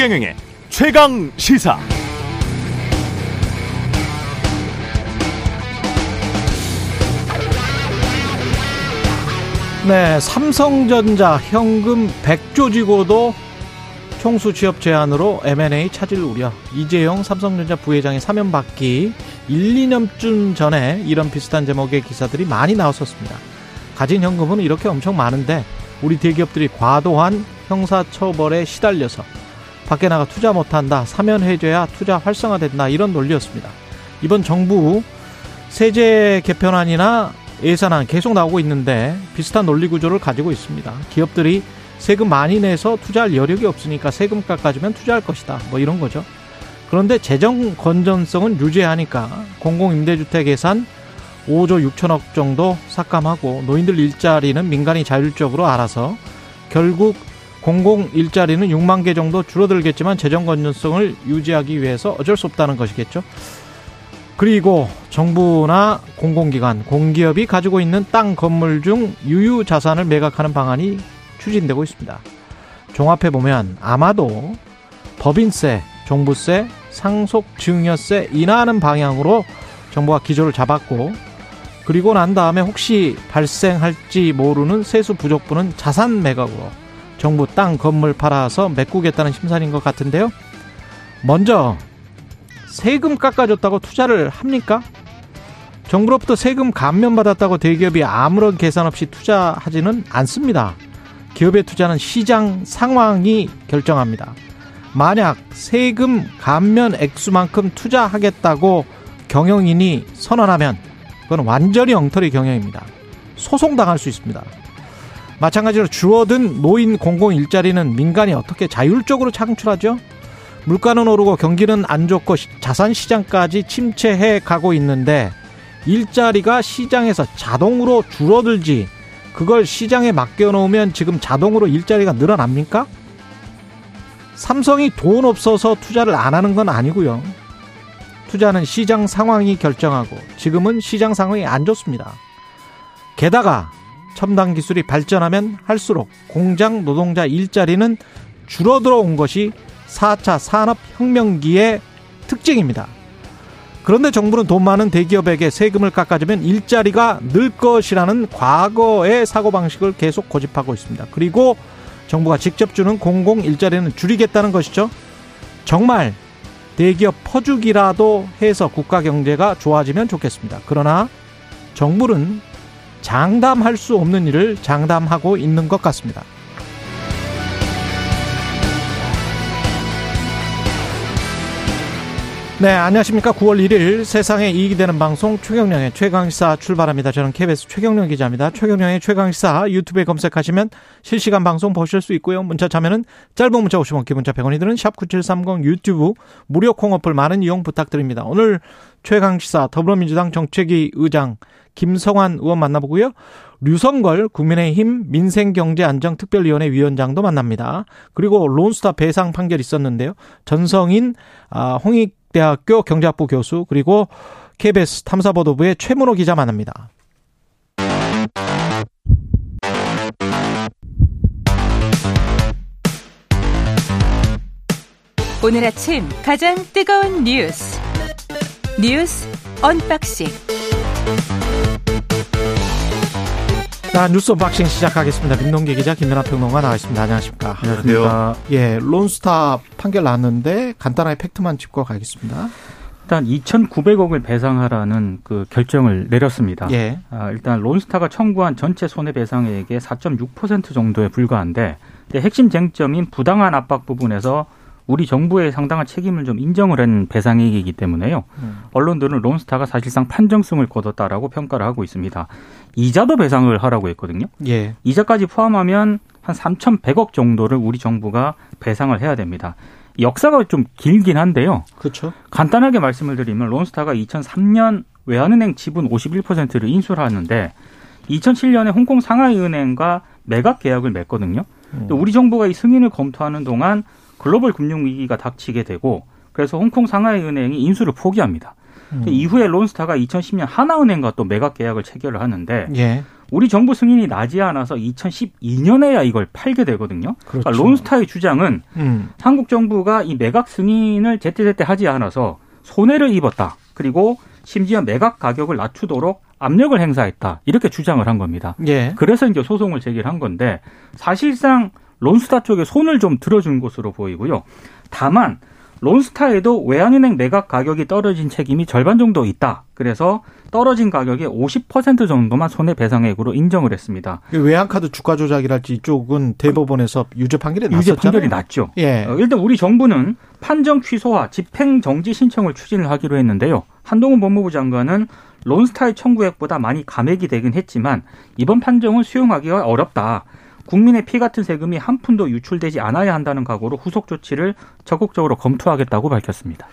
최경영의 최강 시사. 네, 삼성전자 현금 100조 지고도 총수 취업 제한으로 M&A 차질 우려. 이재용 삼성전자 부회장의 사면 받기 1, 2년쯤 전에 이런 비슷한 제목의 기사들이 많이 나왔었습니다. 가진 현금은 이렇게 엄청 많은데 우리 대기업들이 과도한 형사처벌에 시달려서 밖에 나가 투자 못한다. 사면 해줘야 투자 활성화된다. 이런 논리였습니다. 이번 정부 세제 개편안이나 예산안 계속 나오고 있는데 비슷한 논리 구조를 가지고 있습니다. 기업들이 세금 많이 내서 투자할 여력이 없으니까 세금 깎아주면 투자할 것이다. 뭐 이런 거죠. 그런데 재정 건전성은 유지하니까 공공임대주택 예산 5조 6천억 정도 삭감하고 노인들 일자리는 민간이 자율적으로 알아서 결국 공공 일자리는 6만 개 정도 줄어들겠지만 재정 건전성을 유지하기 위해서 어쩔 수 없다는 것이겠죠. 그리고 정부나 공공기관, 공기업이 가지고 있는 땅 건물 중 유유 자산을 매각하는 방안이 추진되고 있습니다. 종합해 보면 아마도 법인세, 종부세, 상속 증여세 인하하는 방향으로 정부가 기조를 잡았고 그리고 난 다음에 혹시 발생할지 모르는 세수 부족분은 자산 매각으로 정부 땅 건물 팔아서 메꾸겠다는 심산인 것 같은데요. 먼저 세금 깎아줬다고 투자를 합니까? 정부로부터 세금 감면받았다고 대기업이 아무런 계산 없이 투자하지는 않습니다. 기업의 투자는 시장 상황이 결정합니다. 만약 세금 감면 액수만큼 투자하겠다고 경영인이 선언하면 그건 완전히 엉터리 경영입니다. 소송당할 수 있습니다. 마찬가지로 줄어든 노인 공공 일자리는 민간이 어떻게 자율적으로 창출하죠? 물가는 오르고 경기는 안 좋고 자산 시장까지 침체해 가고 있는데 일자리가 시장에서 자동으로 줄어들지 그걸 시장에 맡겨놓으면 지금 자동으로 일자리가 늘어납니까? 삼성이 돈 없어서 투자를 안 하는 건 아니고요. 투자는 시장 상황이 결정하고 지금은 시장 상황이 안 좋습니다. 게다가 첨단 기술이 발전하면 할수록 공장 노동자 일자리는 줄어들어 온 것이 4차 산업혁명기의 특징입니다. 그런데 정부는 돈 많은 대기업에게 세금을 깎아주면 일자리가 늘 것이라는 과거의 사고방식을 계속 고집하고 있습니다. 그리고 정부가 직접 주는 공공 일자리는 줄이겠다는 것이죠. 정말 대기업 퍼주기라도 해서 국가 경제가 좋아지면 좋겠습니다. 그러나 정부는 장담할 수 없는 일을 장담하고 있는 것 같습니다. 네, 안녕하십니까. 9월 1일 세상에 이익이 되는 방송 최경령의 최강시사 출발합니다. 저는 KBS 최경령 기자입니다. 최경령의 최강시사 유튜브에 검색하시면 실시간 방송 보실 수 있고요. 문자 참여는 짧은 문자 50원, 기본자 100원이 드는 샵9730 유튜브 무료 콩 어플 많은 이용 부탁드립니다. 오늘 최강시사 더불어민주당 정책위 의장 김성환 의원 만나보고요. 류성걸 국민의힘 민생경제안정특별위원회 위원장도 만납니다. 그리고 론스타 배상 판결 있었는데요. 전성인, 아, 홍익대학교 경제학부 교수 그리고 KBS 탐사보도부의 최문호 기자 만납니다. 오늘 아침 가장 뜨거운 뉴스 뉴스 unboxing 자, 뉴스 unboxing 시작하겠습니다. 민동기 기자, 김민하 평론가 나와 있습니다. 안녕하십니까. 안녕하세요. 예, 론스타 판결 났는데 간단하게 팩트만 짚고 가겠습니다. 일단 2,900억을 배상하라는 그 결정을 내렸습니다. 예. 아, 일단 론스타가 청구한 전체 손해배상액의 4.6% 정도에 불과한데 핵심 쟁점인 부당한 압박 부분에서 우리 정부의 상당한 책임을 좀 인정을 한 배상액이기 때문에요. 음. 언론들은 론스타가 사실상 판정승을 거뒀다라고 평가를 하고 있습니다. 이자도 배상을 하라고 했거든요. 예. 이자까지 포함하면 한 3,100억 정도를 우리 정부가 배상을 해야 됩니다. 역사가 좀 길긴 한데요. 그렇죠. 간단하게 말씀을 드리면 론스타가 2003년 외환은행 지분 51%를 인수를 하는데 2007년에 홍콩 상하이은행과 매각 계약을 맺거든요. 음. 우리 정부가 이 승인을 검토하는 동안 글로벌 금융 위기가 닥치게 되고 그래서 홍콩 상하이은행이 인수를 포기합니다. 음. 이후에 론스타가 2010년 하나은행과 또 매각 계약을 체결을 하는데 예. 우리 정부 승인이 나지 않아서 2012년에야 이걸 팔게 되거든요. 그렇죠. 그러니까 론스타의 주장은 음. 한국 정부가 이 매각 승인을 제때제때 하지 않아서 손해를 입었다. 그리고 심지어 매각 가격을 낮추도록 압력을 행사했다. 이렇게 주장을 한 겁니다. 예. 그래서 이제 소송을 제기한 건데 사실상 론스타 쪽에 손을 좀 들어준 것으로 보이고요. 다만 론스타에도 외환은행 매각 가격이 떨어진 책임이 절반 정도 있다. 그래서 떨어진 가격의 50% 정도만 손해배상액으로 인정을 했습니다. 그 외환카드 주가 조작이랄지 이쪽은 대법원에서 유죄 판결이 났었잖아요. 유죄 판결이 났죠. 예. 어, 일단 우리 정부는 판정 취소와 집행 정지 신청을 추진을 하기로 했는데요. 한동훈 법무부 장관은 론스타의 청구액보다 많이 감액이 되긴 했지만 이번 판정은 수용하기가 어렵다. 국민의 피 같은 세금이 한 푼도 유출되지 않아야 한다는 각오로 후속 조치를 적극적으로 검토하겠다고 밝혔습니다.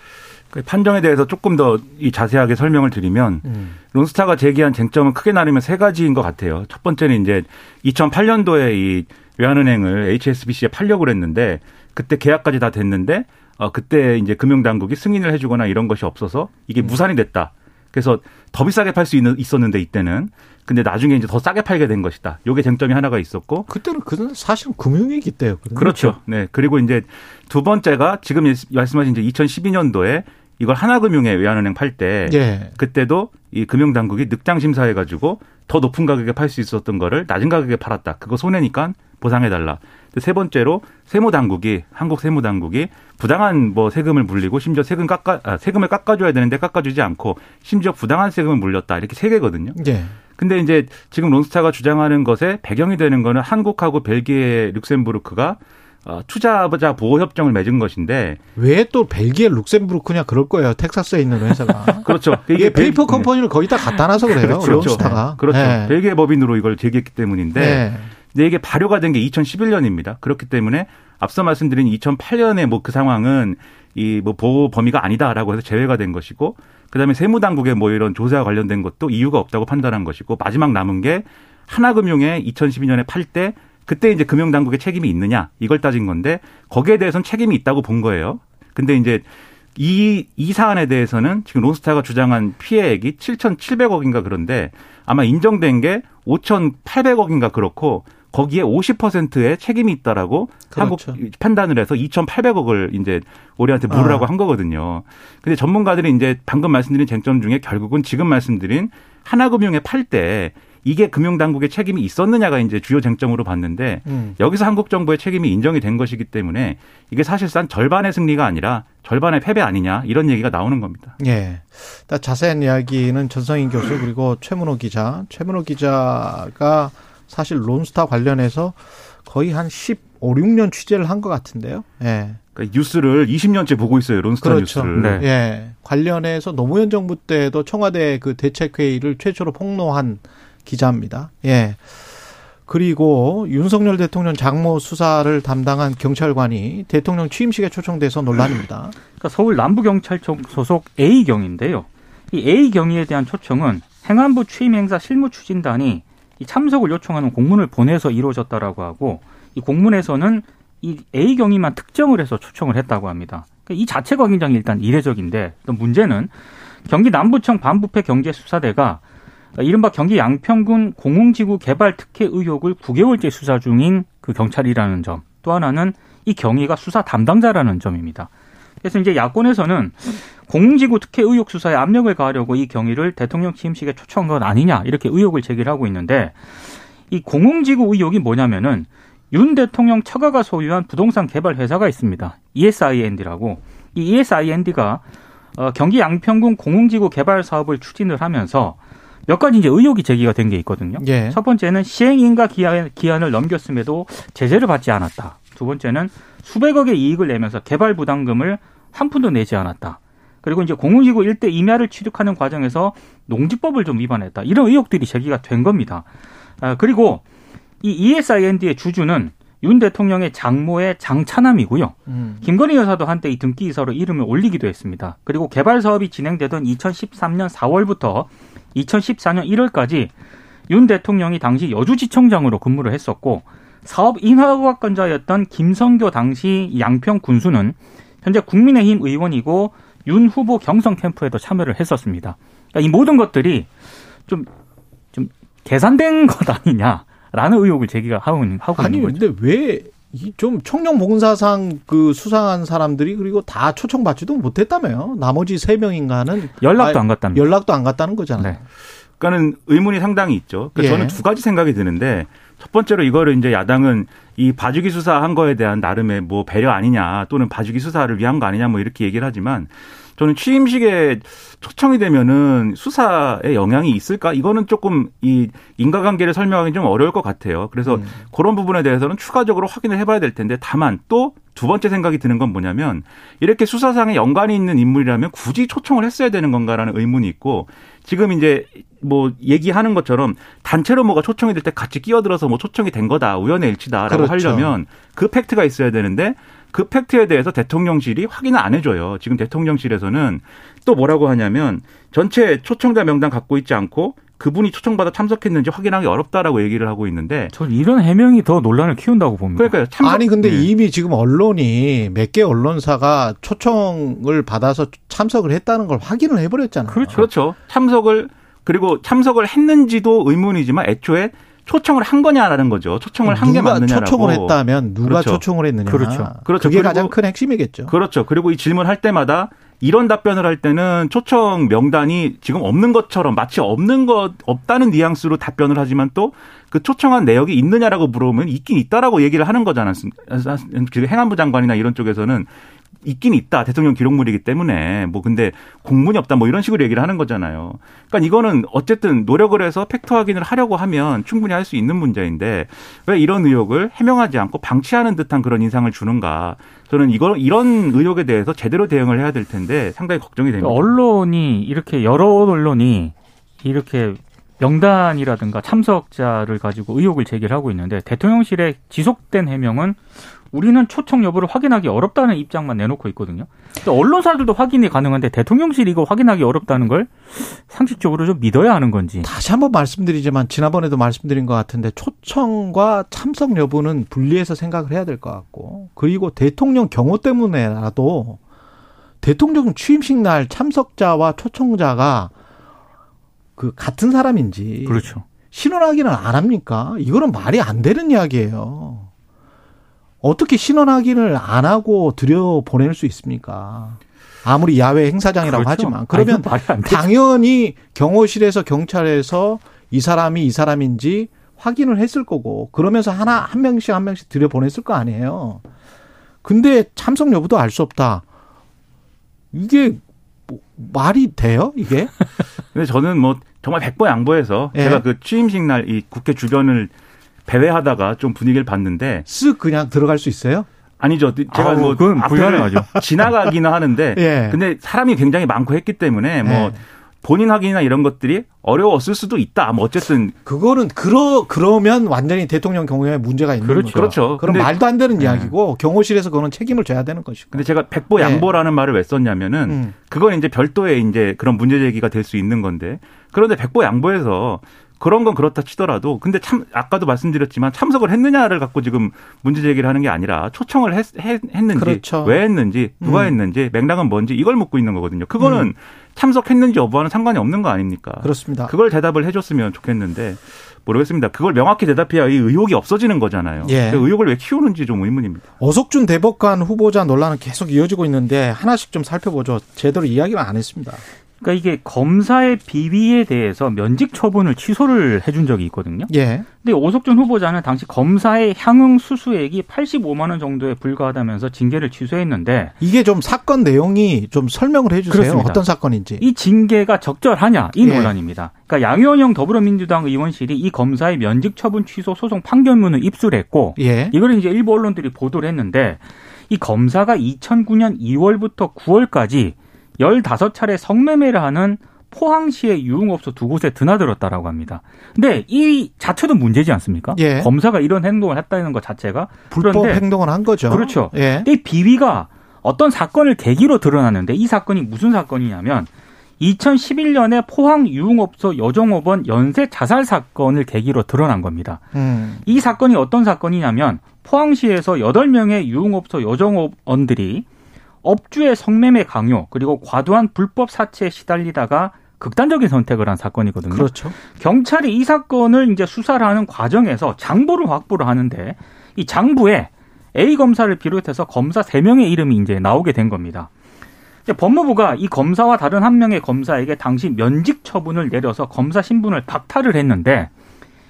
그 판정에 대해서 조금 더 자세하게 설명을 드리면 음. 론스타가 제기한 쟁점은 크게 나누면 세 가지인 것 같아요. 첫 번째는 이제 2008년도에 이 외환은행을 HSBC에 팔려고 했는데 그때 계약까지 다 됐는데 어 그때 이제 금융당국이 승인을 해주거나 이런 것이 없어서 이게 음. 무산이 됐다. 그래서 더 비싸게 팔 수 있었는데 이때는 근데 나중에 이제 더 싸게 팔게 된 것이다. 요게 쟁점이 하나가 있었고 그때는 그는 사실은 금융위기 때였거든요. 그렇죠. 네. 그리고 이제 두 번째가 지금 말씀하신 이제 2012년도에 이걸 하나금융에 외환은행 팔때 예. 그때도 이 금융당국이 늑장 심사해 가지고 더 높은 가격에 팔 수 있었던 거를 낮은 가격에 팔았다. 그거 손해니까 보상해 달라. 세 번째로 세무 당국이 한국 세무 당국이 부당한 뭐 세금을 물리고 심지어 세금 깎아 아, 세금을 깎아줘야 되는데 깎아주지 않고 심지어 부당한 세금을 물렸다 이렇게 세 개거든요. 예. 근데 이제 지금 론스타가 주장하는 것에 배경이 되는 거는 한국하고 벨기에 룩셈부르크가 어, 투자자 보호 협정을 맺은 것인데 왜 또 벨기에 룩셈부르크냐 그럴 거예요. 텍사스에 있는 회사가. 그렇죠. 이게 페이퍼 네. 컴퍼니를 거의 다 갖다 놔서 그래요. 그렇죠. 론스타가. 그렇죠. 네. 벨기에 법인으로 이걸 제기했기 때문인데 네. 근데 이게 발효가 된 게 2011년입니다. 그렇기 때문에 앞서 말씀드린 2008년에 뭐 그 상황은 이 뭐 보호 범위가 아니다라고 해서 제외가 된 것이고 그다음에 세무당국의 뭐 이런 조사와 관련된 것도 이유가 없다고 판단한 것이고 마지막 남은 게 하나금융에 2012년에 팔 때 그때 이제 금융당국의 책임이 있느냐 이걸 따진 건데 거기에 대해서는 책임이 있다고 본 거예요. 근데 이제 이, 이 사안에 대해서는 지금 론스타가 주장한 피해액이 7,700억인가 그런데 아마 인정된 게 5,800억인가 그렇고 거기에 50%의 책임이 있다라고 그렇죠. 한국 판단을 해서 2,800억을 이제 우리한테 물으라고 아. 한 거거든요. 근데 전문가들이 이제 방금 말씀드린 쟁점 중에 결국은 지금 말씀드린 하나금융에 팔 때 이게 금융당국의 책임이 있었느냐가 이제 주요 쟁점으로 봤는데 음. 여기서 한국 정부의 책임이 인정이 된 것이기 때문에 이게 사실상 절반의 승리가 아니라 절반의 패배 아니냐 이런 얘기가 나오는 겁니다. 예. 자세한 이야기는 전성인 교수 그리고 최문호 기자, 최문호 기자가 사실 론스타 관련해서 거의 한 15, 6년 취재를 한 것 같은데요. 예. 그러니까 뉴스를 20년째 보고 있어요. 론스타 그렇죠. 뉴스를. 네. 예. 관련해서 노무현 정부 때도 청와대 그 대책회의를 최초로 폭로한 기자입니다. 예. 그리고 윤석열 대통령 장모 수사를 담당한 경찰관이 대통령 취임식에 초청돼서 논란입니다. 그러니까 서울 남부경찰청 소속 A경인데요. 이 A경위에 대한 초청은 행안부 취임 행사 실무 추진단이 이 참석을 요청하는 공문을 보내서 이루어졌다라고 하고 이 공문에서는 이 A 경위만 특정을 해서 초청을 했다고 합니다. 그러니까 이 자체가 굉장히 일단 이례적인데 또 문제는 경기 남부청 반부패 경제수사대가 이른바 경기 양평군 공흥지구 개발 특혜 의혹을 9개월째 수사 중인 그 경찰이라는 점. 또 하나는 이 경위가 수사 담당자라는 점입니다. 그래서 이제 야권에서는 공지구 특혜 의혹 수사에 압력을 가하려고 이 경위를 대통령 취임식에 초청한 것 아니냐 이렇게 의혹을 제기를 하고 있는데 이 공공지구 의혹이 뭐냐면은 윤 대통령 처가가 소유한 부동산 개발 회사가 있습니다. ESIND라고 이 ESIND가 어, 경기 양평군 공흥지구 개발 사업을 추진을 하면서 몇 가지 이제 의혹이 제기가 된 게 있거든요. 예. 첫 번째는 시행인가 기한, 기한을 넘겼음에도 제재를 받지 않았다. 두 번째는 수백억의 이익을 내면서 개발 부담금을 한 푼도 내지 않았다. 그리고 이제 공흥지구 일대 임야를 취득하는 과정에서 농지법을 좀 위반했다. 이런 의혹들이 제기가 된 겁니다. 아, 그리고 이 ESIND의 주주는 윤 대통령의 장모의 장차남이고요. 음. 김건희 여사도 한때 이 등기 이사로 이름을 올리기도 했습니다. 그리고 개발 사업이 진행되던 2013년 4월부터 2014년 1월까지 윤 대통령이 당시 여주지청장으로 근무를 했었고 사업 인허가권자였던 김성교 당시 양평 군수는 현재 국민의힘 의원이고 윤 후보 경선 캠프에도 참여를 했었습니다. 그러니까 이 모든 것들이 좀, 좀 계산된 것 아니냐라는 의혹을 제기가 하고 있는 하고 아니 있는 거죠. 근데 왜좀 총령 봉사상 그 수상한 사람들이 그리고 다 초청받지도 못했다며요. 나머지 세 명인가는 연락도 아, 안 갔답니다. 연락도 안 갔다는 거잖아요. 네. 그러니까는 의문이 상당히 있죠. 그러니까 예. 저는 두 가지 생각이 드는데 첫 번째로 이거를 이제 야당은 이 봐주기 수사한 거에 대한 나름의 뭐 배려 아니냐 또는 봐주기 수사를 위한 거 아니냐 뭐 이렇게 얘기를 하지만 저는 취임식에 초청이 되면은 수사에 영향이 있을까? 이거는 조금 이 인과관계를 설명하기 좀 어려울 것 같아요. 그래서 음. 그런 부분에 대해서는 추가적으로 확인을 해봐야 될 텐데 다만 또 두 번째 생각이 드는 건 뭐냐면 이렇게 수사상에 연관이 있는 인물이라면 굳이 초청을 했어야 되는 건가라는 의문이 있고 지금 이제 뭐 얘기하는 것처럼 단체로 뭐가 초청이 될 때 같이 끼어들어서 뭐 초청이 된 거다 우연의 일치다라고 그렇죠. 하려면 그 팩트가 있어야 되는데 그 팩트에 대해서 대통령실이 확인을 안 해줘요. 지금 대통령실에서는 또 뭐라고 하냐면 전체 초청자 명단 갖고 있지 않고 그분이 초청받아 참석했는지 확인하기 어렵다라고 얘기를 하고 있는데 저는 이런 해명이 더 논란을 키운다고 봅니다. 그러니까 참석 아니 근데 네. 이미 지금 언론이 몇 개 언론사가 초청을 받아서 참석을 했다는 걸 확인을 해버렸잖아요. 그렇죠. 그렇죠. 참석을 그리고 참석을 했는지도 의문이지만 애초에 초청을 한 거냐라는 거죠. 초청을 한 게 맞느냐라고. 초청을 했다면 누가 그렇죠. 초청을 했느냐. 그렇죠. 그렇죠. 게 그리고- 가장 큰 핵심이겠죠. 그렇죠. 그리고 이 질문할 때마다 이런 답변을 할 때는 초청 명단이 지금 없는 것처럼 마치 없는 것 없다는 뉘앙스로 답변을 하지만 또 그 초청한 내역이 있느냐라고 물어보면 있긴 있다라고 얘기를 하는 거잖아요. 지금 행안부 장관이나 이런 쪽에서는 있긴 있다. 대통령 기록물이기 때문에 뭐 근데 공문이 없다 뭐 이런 식으로 얘기를 하는 거잖아요. 그러니까 이거는 어쨌든 노력을 해서 팩트 확인을 하려고 하면 충분히 할 수 있는 문제인데 왜 이런 의혹을 해명하지 않고 방치하는 듯한 그런 인상을 주는가? 저는 이거 이런 의혹에 대해서 제대로 대응을 해야 될 텐데 상당히 걱정이 됩니다. 언론이 이렇게 여러 언론이 이렇게 명단이라든가 참석자를 가지고 의혹을 제기를 하고 있는데 대통령실의 지속된 해명은 우리는 초청 여부를 확인하기 어렵다는 입장만 내놓고 있거든요. 언론사들도 확인이 가능한데 대통령실이 이거 확인하기 어렵다는 걸 상식적으로 좀 믿어야 하는 건지. 다시 한번 말씀드리지만 지난번에도 말씀드린 것 같은데 초청과 참석 여부는 분리해서 생각을 해야 될 것 같고 그리고 대통령 경호 때문에라도 대통령 취임식 날 참석자와 초청자가 그 같은 사람인지 그렇죠. 신원 확인을 안 합니까? 이거는 말이 안 되는 이야기예요. 어떻게 신원 확인을 안 하고 들여 보낼 수 있습니까? 아무리 야외 행사장이라고 그렇죠. 하지만 아니, 그러면 되죠. 당연히 경호실에서 경찰에서 이 사람이 이 사람인지 확인을 했을 거고 그러면서 하나 한 명씩 한 명씩 들여 보냈을 거 아니에요. 근데 참석 여부도 알 수 없다. 이게 뭐 말이 돼요? 이게? 근데 저는 뭐 정말 백보 양보해서 예. 제가 그 취임식 날 이 국회 주변을 배회하다가 좀 분위기를 봤는데 쓱 그냥 들어갈 수 있어요? 아니죠. 제가 아우, 뭐 그건 불가능하죠. 지나가기는 하는데 예. 근데 사람이 굉장히 많고 했기 때문에 뭐 예. 본인 확인이나 이런 것들이 어려웠을 수도 있다. 뭐 어쨌든 그거는 그러 그러면 완전히 대통령 경우에 문제가 있는 그렇죠. 거죠. 그렇죠. 그럼 말도 안 되는 이야기고 경호실에서 그거는 책임을 져야 되는 것이고. 근데 제가 백보 예. 양보라는 말을 왜 썼냐면은 음. 그건 이제 별도의 이제 그런 문제 제기가 될 수 있는 건데 그런데 백보 양보해서 그런 건 그렇다 치더라도 근데 참 아까도 말씀드렸지만 참석을 했느냐를 갖고 지금 문제 제기를 하는 게 아니라 초청을 했, 는지 그렇죠. 왜 했는지 누가 음. 했는지 맥락은 뭔지 이걸 묻고 있는 거거든요. 그거는 참석했는지 여부와는 상관이 없는 거 아닙니까? 그렇습니다. 그걸 대답을 해줬으면 좋겠는데 모르겠습니다. 그걸 명확히 대답해야 이 의혹이 없어지는 거잖아요. 예. 그 의혹을 왜 키우는지 좀 의문입니다. 어석준 대법관 후보자 논란은 계속 이어지고 있는데 하나씩 좀 살펴보죠. 제대로 이야기를 안 했습니다. 그러니까 이게 검사의 비위에 대해서 면직 처분을 취소를 해준 적이 있거든요. 예. 근데 오석준 후보자는 당시 검사의 향응 수수액이 85만 원 정도에 불과하다면서 징계를 취소했는데 이게 좀 사건 내용이 좀 설명을 해주세요. 그렇습니다. 어떤 사건인지. 이 징계가 적절하냐 이 예. 논란입니다. 그러니까 양의원형 더불어민주당 의원실이 이 검사의 면직 처분 취소 소송 판결문을 입수했고 예. 이걸 이제 일부 언론들이 보도를 했는데 이 검사가 2009년 2월부터 9월까지 15차례 성매매를 하는 포항시의 유흥업소 두 곳에 드나들었다라고 합니다. 근데 이 자체도 문제지 않습니까? 예. 검사가 이런 행동을 했다는 것 자체가 불법 행동을 한 거죠. 그렇죠. 예. 이 비위가 어떤 사건을 계기로 드러났는데 이 사건이 무슨 사건이냐면 2011년에 포항 유흥업소 여종업원 연쇄 자살 사건을 계기로 드러난 겁니다. 음. 이 사건이 어떤 사건이냐면 포항시에서 8명의 유흥업소 여종업원들이 업주의 성매매 강요 그리고 과도한 불법 사채에 시달리다가 극단적인 선택을 한 사건이거든요. 그렇죠. 경찰이 이 사건을 이제 수사를 하는 과정에서 장부를 확보를 하는데 이 장부에 A 검사를 비롯해서 검사 3명의 이름이 이제 나오게 된 겁니다. 법무부가 이 검사와 다른 한 명의 검사에게 당시 면직 처분을 내려서 검사 신분을 박탈을 했는데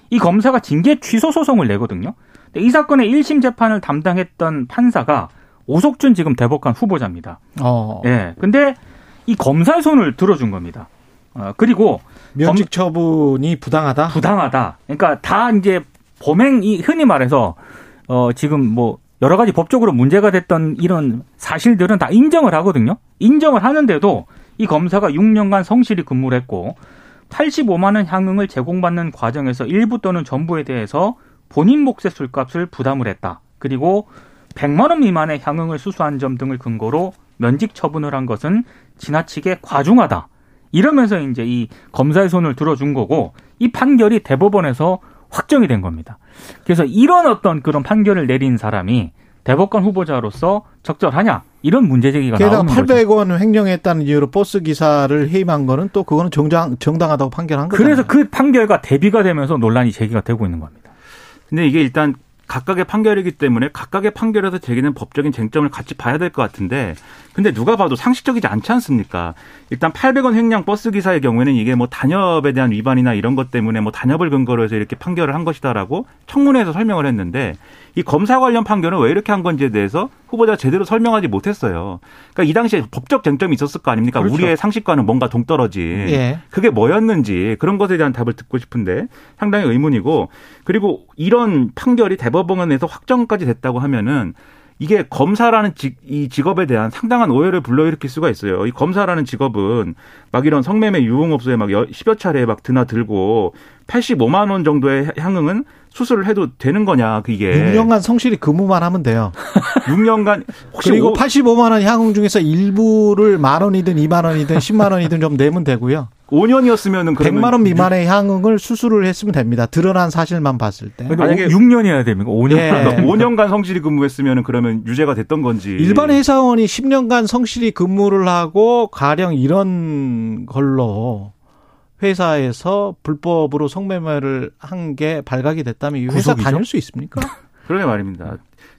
이 검사가 징계 취소 소송을 내거든요. 이 사건의 1심 재판을 담당했던 판사가 오석준 지금 대법관 후보자입니다. 어. 예. 근데 이 검사의 손을 들어준 겁니다. 어, 그리고 면직 처분이 부당하다. 부당하다. 그러니까 다 이제 범행이 흔히 말해서 어 지금 뭐 여러 가지 법적으로 문제가 됐던 이런 사실들은 다 인정을 하거든요. 인정을 하는데도 이 검사가 6년간 성실히 근무를 했고 85만 원 향응을 제공받는 과정에서 일부 또는 전부에 대해서 본인 몫의 술값을 부담을 했다. 그리고 100만 원 미만의 향응을 수수한 점 등을 근거로 면직 처분을 한 것은 지나치게 과중하다. 이러면서 이제 이 검사의 손을 들어준 거고 이 판결이 대법원에서 확정이 된 겁니다. 그래서 이런 어떤 그런 판결을 내린 사람이 대법관 후보자로서 적절하냐 이런 문제 제기가 게다가 나오는 800원 거죠. 횡령했다는 이유로 버스 기사를 해임한 거는 또 그거는 정당 정당하다고 판결한 거죠. 그래서 그 판결과 대비가 되면서 논란이 제기가 되고 있는 겁니다. 근데 이게 일단 각각의 판결이기 때문에 각각의 판결에서 제기는 법적인 쟁점을 같이 봐야 될 것 같은데 근데 누가 봐도 상식적이지 않지 않습니까? 일단 800원 횡령 버스 기사의 경우에는 이게 뭐 단협에 대한 위반이나 이런 것 때문에 뭐 단협을 근거로 해서 이렇게 판결을 한 것이다라고 청문회에서 설명을 했는데 이 검사 관련 판결은 왜 이렇게 한 건지에 대해서 후보자가 제대로 설명하지 못했어요. 그러니까 이 당시에 법적 쟁점이 있었을 거 아닙니까? 그렇죠. 우리의 상식과는 뭔가 동떨어진 예. 그게 뭐였는지 그런 것에 대한 답을 듣고 싶은데 상당히 의문이고 그리고 이런 판결이 대법원에서 확정까지 됐다고 하면은 이게 검사라는 직, 이 직업에 대한 상당한 오해를 불러일으킬 수가 있어요. 이 검사라는 직업은 막 이런 성매매 유흥업소에 막 10여 차례 막 드나들고 85만 원 정도의 향응은 수술을 해도 되는 거냐 그게 6년간 성실히 근무만 하면 돼요. 6년간 혹시 그리고 85만 원 향응 중에서 일부를 만 원이든 2만 원이든 10만 원이든 좀 내면 되고요. 5년이었으면은 100만 원 미만의 향응을 수술을 했으면 됩니다. 드러난 사실만 봤을 때. 만약에 6년이어야 됩니까? 5년. 예. 5년간 성실히 근무했으면은 그러면 유죄가 됐던 건지. 일반 회사원이 10년간 성실히 근무를 하고 가령 이런 걸로 회사에서 불법으로 성매매를 한 게 발각이 됐다면 이 회사 구속이죠? 다닐 수 있습니까? 그러게 말입니다.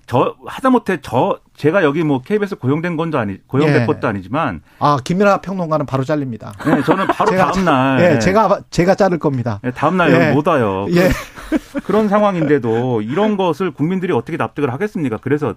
저 하다못해 저 제가 여기 뭐 KBS 고용된 건도 아니 고용된 예. 것도 아니지만 아 김민아 평론가는 바로 잘립니다. 네, 저는 바로 제가, 다음 날 예, 제가 제가 자를 겁니다. 네, 다음 날 예. 못 와요. 예. 그런 상황인데도 이런 것을 국민들이 어떻게 납득을 하겠습니까? 그래서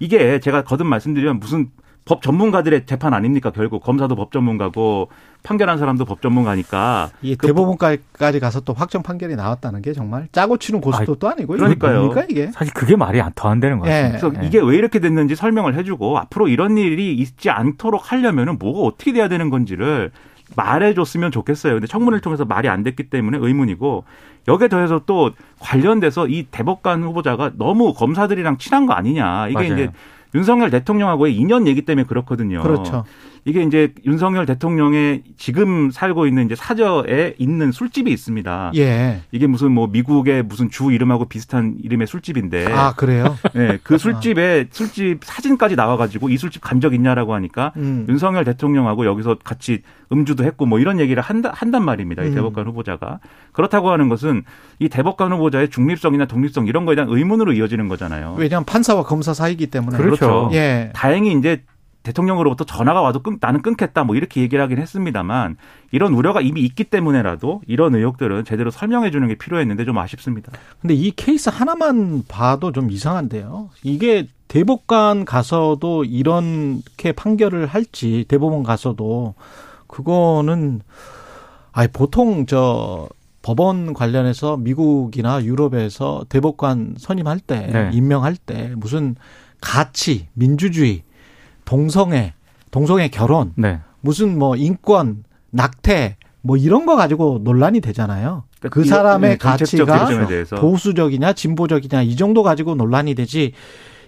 이게 제가 거듭 말씀드리면 무슨 법 전문가들의 재판 아닙니까? 결국 검사도 법 전문가고 판결한 사람도 법 전문가니까. 이그 대법원까지 가서 또 확정 판결이 나왔다는 게 정말 짜고 치는 고스톱도 또 아니고 그러니까요. 뭡니까 이게? 사실 그게 말이 더안 되는 거예요. 예. 그래서 예. 이게 왜 이렇게 됐는지 설명을 해주고 앞으로 이런 일이 있지 않도록 하려면은 뭐가 어떻게 돼야 되는 건지를 말해줬으면 좋겠어요. 근데 청문회를 통해서 말이 안 됐기 때문에 의문이고 여기에 더해서 또 관련돼서 이 대법관 후보자가 너무 검사들이랑 친한 거 아니냐. 이게 맞아요. 이제 윤석열 대통령하고의 인연 얘기 때문에 그렇거든요. 그렇죠. 이게 이제 윤석열 대통령의 지금 살고 있는 이제 사저에 있는 술집이 있습니다. 예. 이게 무슨 뭐 미국의 무슨 주 이름하고 비슷한 이름의 술집인데. 아, 그래요? 네. 그 술집에 술집 사진까지 나와가지고 이 술집 간 적 있냐라고 하니까 음. 윤석열 대통령하고 여기서 같이 음주도 했고 뭐 이런 얘기를 한다, 한단 말입니다. 이 음. 대법관 후보자가. 그렇다고 하는 것은 이 대법관 후보자의 중립성이나 독립성 이런 거에 대한 의문으로 이어지는 거잖아요. 왜냐하면 판사와 검사 사이기 때문에. 그렇죠. 예. 다행히 이제 대통령으로부터 전화가 와도 끊, 나는 끊겠다 뭐 이렇게 얘기를 하긴 했습니다만 이런 우려가 이미 있기 때문에라도 이런 의혹들은 제대로 설명해 주는 게 필요했는데 좀 아쉽습니다. 근데 이 케이스 하나만 봐도 좀 이상한데요. 이게 대법관 가서도 이렇게 판결을 할지 대법원 가서도 그거는 아니 보통 저 법원 관련해서 미국이나 유럽에서 대법관 선임할 때 네. 임명할 때 무슨 가치 민주주의 동성애, 동성애 결혼, 네. 무슨 뭐 인권, 낙태 뭐 이런 거 가지고 논란이 되잖아요. 그러니까 그 사람의 네, 가치가 보수적이냐 진보적이냐 이 정도 가지고 논란이 되지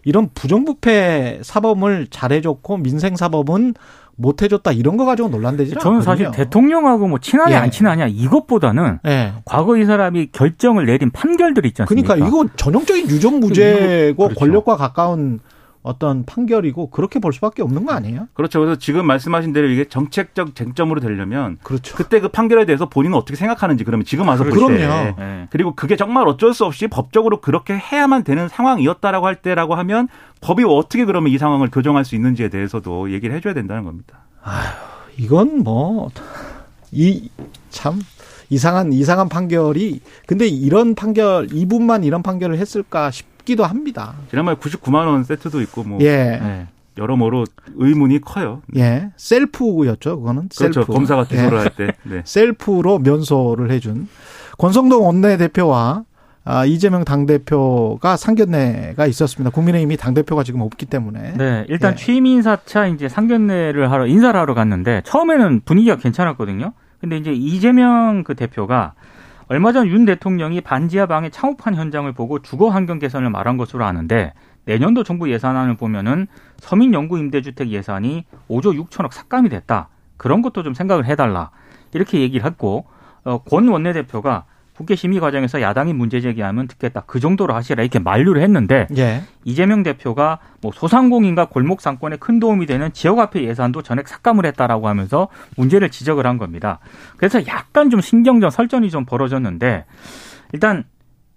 이런 부정부패 사범을 잘해줬고 민생 사범은 못 해줬다 이런 거 가지고 논란되지 저는 사실 대통령하고 뭐 친하냐 예. 안 친하냐 이것보다는 예. 과거 이 사람이 결정을 내린 판결들 있지 않습니까? 그러니까 이거 전형적인 유전 무죄고 그렇죠. 권력과 가까운 어떤 판결이고 그렇게 볼 수밖에 없는 거 아니에요? 그렇죠. 그래서 지금 말씀하신 대로 이게 정책적 쟁점으로 되려면 그렇죠. 그때 그 판결에 대해서 본인은 어떻게 생각하는지 그러면 지금 와서 그럼요. 볼 때. 네. 그리고 그게 정말 어쩔 수 없이 법적으로 그렇게 해야만 되는 상황이었다라고 할 때라고 하면 법이 어떻게 그러면 이 상황을 교정할 수 있는지에 대해서도 얘기를 해줘야 된다는 겁니다. 이건 뭐 이 참 이상한 이상한 판결이 근데 이런 판결 이분만 이런 판결을 했을까 싶 기도 합니다. 지난번에 99만 원 세트도 있고 뭐 예. 네. 여러모로 의문이 커요. 예. 셀프였죠. 그거는 그렇죠. 셀프. 검사가 기소를 예. 할 때. 네. 셀프로 면소를 해준 권성동 원내대표와 아, 이재명 당대표가 상견례가 있었습니다. 국민의힘이 당대표가 지금 없기 때문에. 네, 일단 예. 취임 인사차 이제 상견례를 하러 인사를 하러 갔는데 처음에는 분위기가 괜찮았거든요. 근데 이제 이재명 그 대표가 얼마 전 윤 대통령이 반지하 방의 창업한 현장을 보고 주거 환경 개선을 말한 것으로 아는데 내년도 정부 예산안을 보면은 서민 영구 임대주택 예산이 5조 6천억 삭감이 됐다. 그런 것도 좀 생각을 해달라. 이렇게 얘기를 했고 어, 권 원내대표가 국회 심의 과정에서 야당이 문제 제기하면 듣겠다. 그 정도로 하시라 이렇게 만류를 했는데 예. 이재명 대표가 뭐 소상공인과 골목 상권에 큰 도움이 되는 지역화폐 예산도 전액 삭감을 했다라고 하면서 문제를 지적을 한 겁니다. 그래서 약간 좀 신경전 설전이 좀 벌어졌는데 일단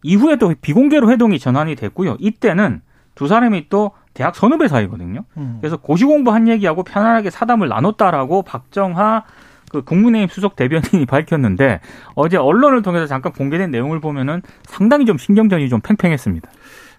이후에 또 비공개로 회동이 전환이 됐고요. 이때는 두 사람이 또 대학 선후배 사이거든요. 음. 그래서 고시 공부한 얘기하고 편안하게 사담을 나눴다라고 박정하 그 국민의힘 수석 대변인이 밝혔는데 어제 언론을 통해서 잠깐 공개된 내용을 보면은 상당히 좀 신경전이 좀 팽팽했습니다.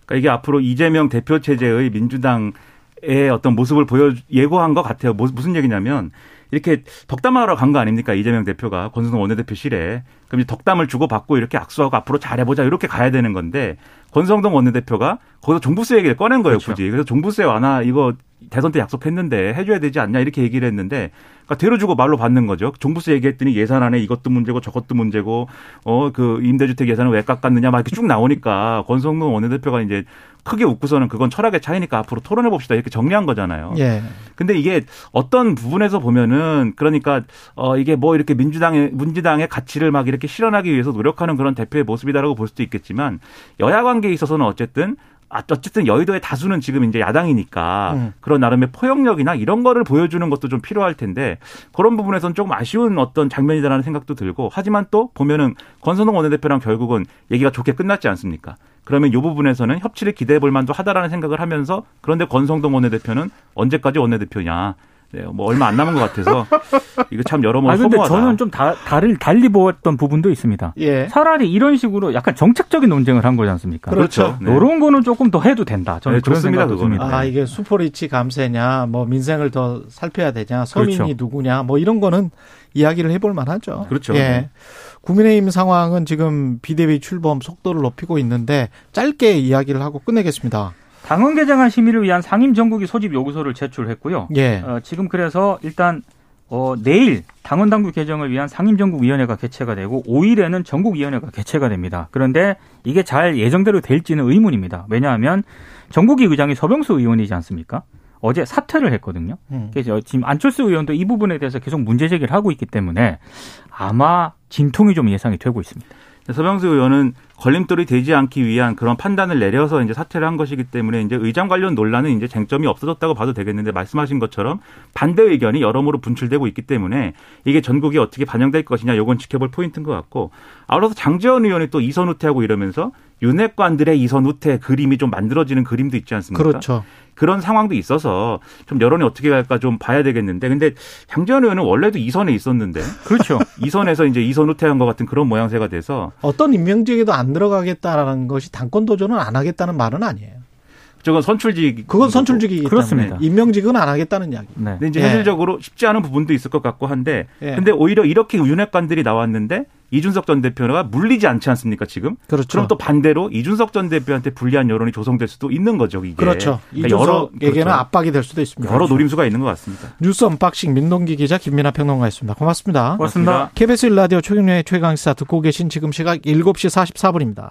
그러니까 이게 앞으로 이재명 대표 체제의 민주당의 어떤 모습을 보여 예고한 것 같아요. 뭐- 무슨 얘기냐면 이렇게 덕담하러 간 거 아닙니까 이재명 대표가 권순동 원내대표실에 그럼 이제 덕담을 주고 받고 이렇게 악수하고 앞으로 잘해보자 이렇게 가야 되는 건데 권성동 원내대표가 거기서 종부세 얘기를 꺼낸 거예요 그렇죠. 굳이 그래서 종부세 완화 이거 대선 때 약속했는데 해줘야 되지 않냐 이렇게 얘기를 했는데 그러니까 대로주고 말로 받는 거죠. 종부세 얘기했더니 예산안에 이것도 문제고 저것도 문제고 어 그 임대주택 예산을 왜 깎았느냐 막 이렇게 쭉 나오니까 권성동 원내대표가 이제 크게 웃고서는 그건 철학의 차이니까 앞으로 토론해 봅시다 이렇게 정리한 거잖아요. 예. 근데 이게 어떤 부분에서 보면은 그러니까 어 이게 뭐 이렇게 민주당의 민주당의 가치를 막 이렇게 실현하기 위해서 노력하는 그런 대표의 모습이다라고 볼 수도 있겠지만 여야 관계에 있어서는 어쨌든 아, 어쨌든 여의도의 다수는 지금 이제 야당이니까 음. 그런 나름의 포용력이나 이런 거를 보여주는 것도 좀 필요할 텐데 그런 부분에서는 조금 아쉬운 어떤 장면이다라는 생각도 들고 하지만 또 보면은 권선동 원내대표랑 결국은 얘기가 좋게 끝났지 않습니까? 그러면 이 부분에서는 협치를 기대해 볼 만도 하다라는 생각을 하면서 그런데 권성동 원내대표는 언제까지 원내대표냐? 네, 뭐 얼마 안 남은 것 같아서 이거 참 여러모로 아 근데 허무하다. 저는 좀 다, 다를 달리 보았던 부분도 있습니다. 예. 차라리 이런 식으로 약간 정책적인 논쟁을 한 거지 않습니까? 그렇죠. 네. 이런 거는 조금 더 해도 된다. 저는 네, 그런 좋습니다, 생각도 그거는. 듭니다. 아, 이게 수포리치 감세냐, 뭐 민생을 더 살펴야 되냐, 서민이 그렇죠. 누구냐, 뭐 이런 거는 이야기를 해볼 만하죠. 그렇죠. 예. 네. 국민의힘 상황은 지금 비대위 출범 속도를 높이고 있는데 짧게 이야기를 하고 끝내겠습니다. 당헌 개정안 심의를 위한 상임 전국위 소집 요구서를 제출했고요. 예. 어, 지금 그래서 일단 어, 내일 당원 당규 개정을 위한 상임전국위원회가 개최가 되고 5일에는 전국위원회가 개최가 됩니다. 그런데 이게 잘 예정대로 될지는 의문입니다. 왜냐하면 전국위 의장이 서병수 의원이지 않습니까? 어제 사퇴를 했거든요. 음. 그래서 지금 안철수 의원도 이 부분에 대해서 계속 문제 제기를 하고 있기 때문에 아마 진통이 좀 예상이 되고 있습니다. 서병수 의원은 걸림돌이 되지 않기 위한 그런 판단을 내려서 이제 사퇴를 한 것이기 때문에 이제 의장 관련 논란은 이제 쟁점이 없어졌다고 봐도 되겠는데 말씀하신 것처럼 반대 의견이 여러모로 분출되고 있기 때문에 이게 전국에 어떻게 반영될 것이냐 요건 지켜볼 포인트인 것 같고 아울러서 장재원 의원이 또 이선 후퇴하고 이러면서 윤핵관들의 이선 후퇴 그림이 좀 만들어지는 그림도 있지 않습니까? 그렇죠. 그런 상황도 있어서 좀 여론이 어떻게 갈까 좀 봐야 되겠는데 근데 장재원 의원은 원래도 이선에 있었는데 그렇죠. 이선에서 이제 이선 후퇴한 것 같은 그런 모양새가 돼서 어떤 임명직에도 안 들어가겠다라는 것이 당권 도전은 안 하겠다는 말은 아니에요. 저건 선출직 그건 선출직이기 그렇습니다. 때문에 임명직은 안 하겠다는 이야기. 네. 근데 이제 예. 현실적으로 쉽지 않은 부분도 있을 것 같고 한데 예. 근데 오히려 이렇게 윤핵관들이 나왔는데 이준석 전 대표가 불리하지 않지 않습니까 지금? 그렇죠. 그럼 또 반대로 이준석 전 대표한테 불리한 여론이 조성될 수도 있는 거죠 이게. 그렇죠. 그러니까 여러 이준석에게는 그렇죠. 압박이 될 수도 있습니다. 여러 노림수가 있는 것 같습니다. 뉴스 unboxing 민동기 기자 김민하 평론가였습니다. 고맙습니다. 고맙습니다. KBS 1라디오 최경영의 최강시사 듣고 계신 지금 시각 7시 44분입니다.